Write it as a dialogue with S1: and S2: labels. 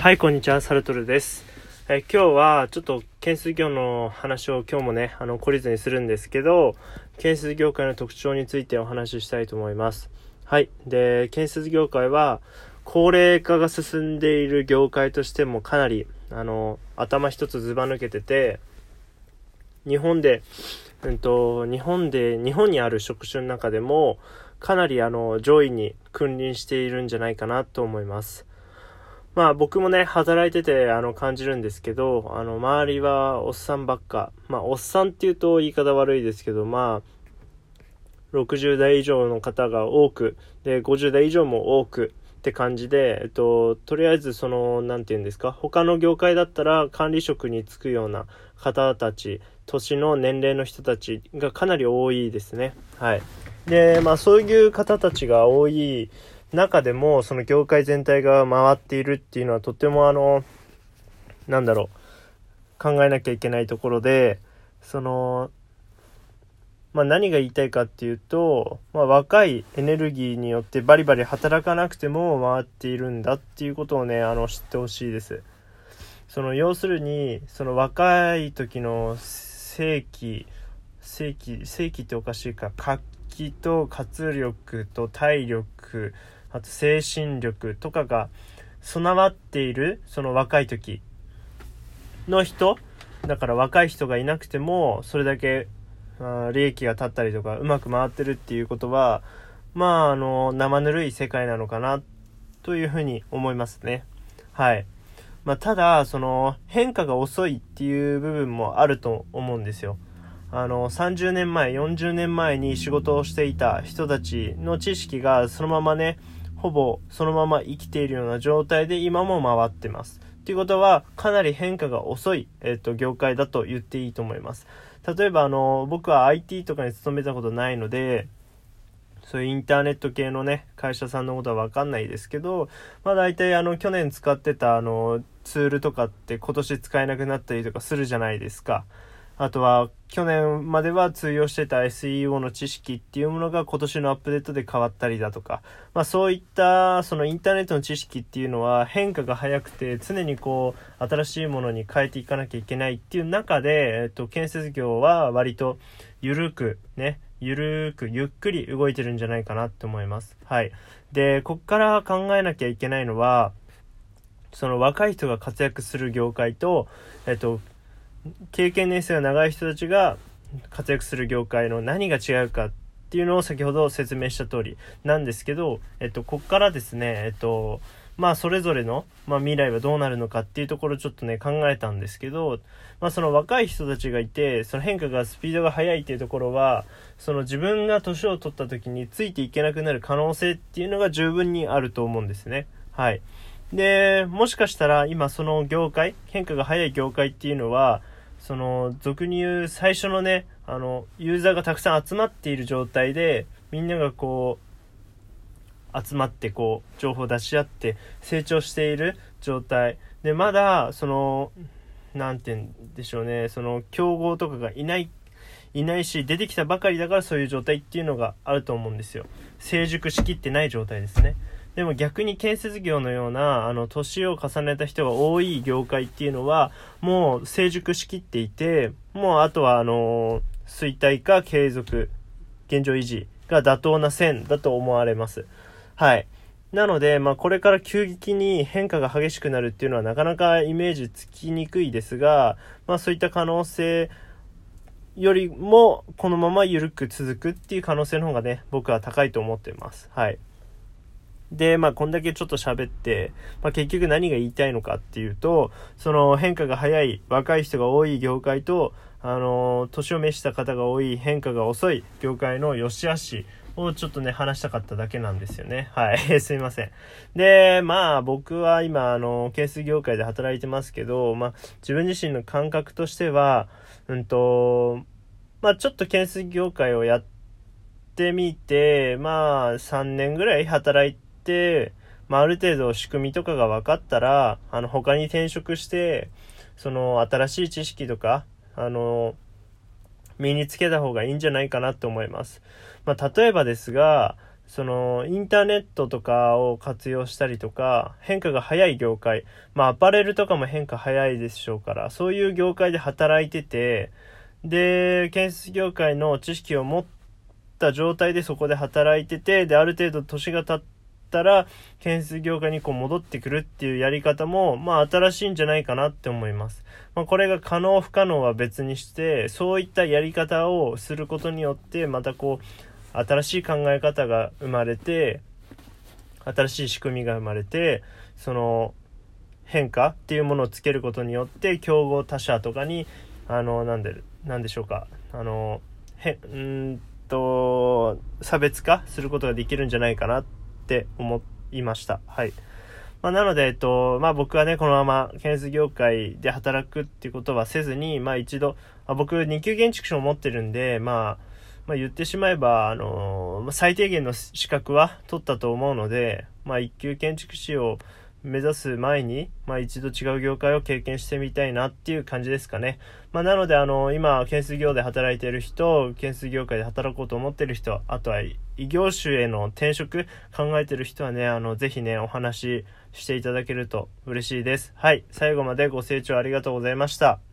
S1: はい、こんにちは、サルトルです。え今日はちょっと建設業の話を今日もね、あの、懲りずにするんですけど、建設業界の特徴についてお話ししたいと思います。はい。で、建設業界は、高齢化が進んでいる業界としてもかなり、あの、頭一つずば抜けてて、日本で、うんと、日本で、日本にある職種の中でも、かなりあの、上位に君臨しているんじゃないかなと思います。まあ僕もね、働いててあの感じるんですけど、あの周りはおっさんばっか。まあおっさんっていうと言い方悪いですけど、まあ60代以上の方が多く、で50代以上も多くって感じで、えっと、とりあえずその、なんて言うんですか、他の業界だったら管理職に就くような方たち、年の年齢の人たちがかなり多いですね。はい。で、まあそういう方たちが多い中でもその業界全体が回っているっていうのはとてもあのなんだろう考えなきゃいけないところでそのまあ何が言いたいかっていうと、まあ、若いエネルギーによってバリバリ働かなくても回っているんだっていうことをねあの知ってほしいです。その要するにその若い時の正規正規正規っておかしいか。活気と活力と体力あと精神力とかが備わっているその若い時の人。だから若い人がいなくてもそれだけあ利益が立ったりとかうまく回ってるっていうことはまああの生ぬるい世界なのかなというふうに思いますね。はい。まあ、ただその変化が遅いっていう部分もあると思うんですよ。あの30年前40年前に仕事をしていた人たちの知識がそのままねほぼそのまま生きているような状態で今も回ってます。っていうことはかなり変化が遅い、えっと、業界だと言っていいと思います。例えばあの僕は IT とかに勤めたことないのでそういうインターネット系のね会社さんのことは分かんないですけどまあ大体あの去年使ってたあのツールとかって今年使えなくなったりとかするじゃないですか。あとは去年までは通用してた SEO の知識っていうものが今年のアップデートで変わったりだとか、まあそういったそのインターネットの知識っていうのは変化が早くて常にこう新しいものに変えていかなきゃいけないっていう中で、えっと、建設業は割と緩くね、ゆるくゆっくり動いてるんじゃないかなって思います。はい。で、こっから考えなきゃいけないのは、その若い人が活躍する業界と、えっと、経験年数が長い人たちが活躍する業界の何が違うかっていうのを先ほど説明した通りなんですけど、えっと、こっからですね、えっと、まあ、それぞれの、まあ、未来はどうなるのかっていうところをちょっとね、考えたんですけど、まあ、その若い人たちがいて、その変化がスピードが速いっていうところは、その自分が年を取った時についていけなくなる可能性っていうのが十分にあると思うんですね。はい。で、もしかしたら今その業界、変化が早い業界っていうのは、その俗に言う最初のね、あの、ユーザーがたくさん集まっている状態で、みんながこう、集まってこう、情報を出し合って成長している状態。で、まだ、その、なんて言うんでしょうね、その、競合とかがいないいないし出てきたばかりだからそういう状態っていうのがあると思うんですよ成熟しきってない状態ですねでも逆に建設業のようなあの年を重ねた人が多い業界っていうのはもう成熟しきっていてもうあとはあの衰退か継続現状維持が妥当な線だと思われます。はい。なので、まあ、これから急激に変化が激しくなるっていうのはなかなかイメージつきにくいですが、まあ、そういった可能性よりもこのまま緩く続くっていう可能性の方がね僕は高いと思っています。はい。でまあこんだけちょっと喋って、まあ、結局何が言いたいのかっていうとその変化が早い若い人が多い業界とあの年を召した方が多い変化が遅い業界の良し悪しをちょっとね話したかっただけなんですよね。はい。すいません。でまあ僕は今あの建設業界で働いてますけどまあ自分自身の感覚としてはうんとまあちょっと建設業界をやってみてまあ3年ぐらい働いてまあ、ある程度仕組みとかが分かったら、あの、他に転職して、その、新しい知識とか、あの、身につけた方がいいんじゃないかなと思います。まあ、例えばですが、そのインターネットとかを活用したりとか変化が早い業界まあアパレルとかも変化早いでしょうからそういう業界で働いててで建設業界の知識を持った状態でそこで働いててである程度年が経ってたら建設業界にこう戻ってくるっていうやり方もまあ新しいんじゃないかなって思います、まあ、これが可能不可能は別にしてそういったやり方をすることによってまたこう新しい考え方が生まれて新しい仕組みが生まれてその変化っていうものをつけることによって競合他社とかにあのなんでなんでしょうか。あのへんと差別化することができるんじゃないかなってって思いました。はい。まあ、なので、えっと、まあ僕はね、このまま建設業界で働くっていうことはせずに、まあ一度、あ僕2級建築士を持ってるんで、まあ、まあ、言ってしまえば、あのー、最低限の資格は取ったと思うので、まあ、一級建築士を目指す前に、まあ、一度違う業界を経験してみたいなっていう感じですかね。まあ、なので、あの、今、建設業で働いている人、建設業界で働こうと思ってる人、あとは異業種への転職考えてる人はね、あの、ぜひね、お話ししていただけると嬉しいです。はい。最後までご清聴ありがとうございました。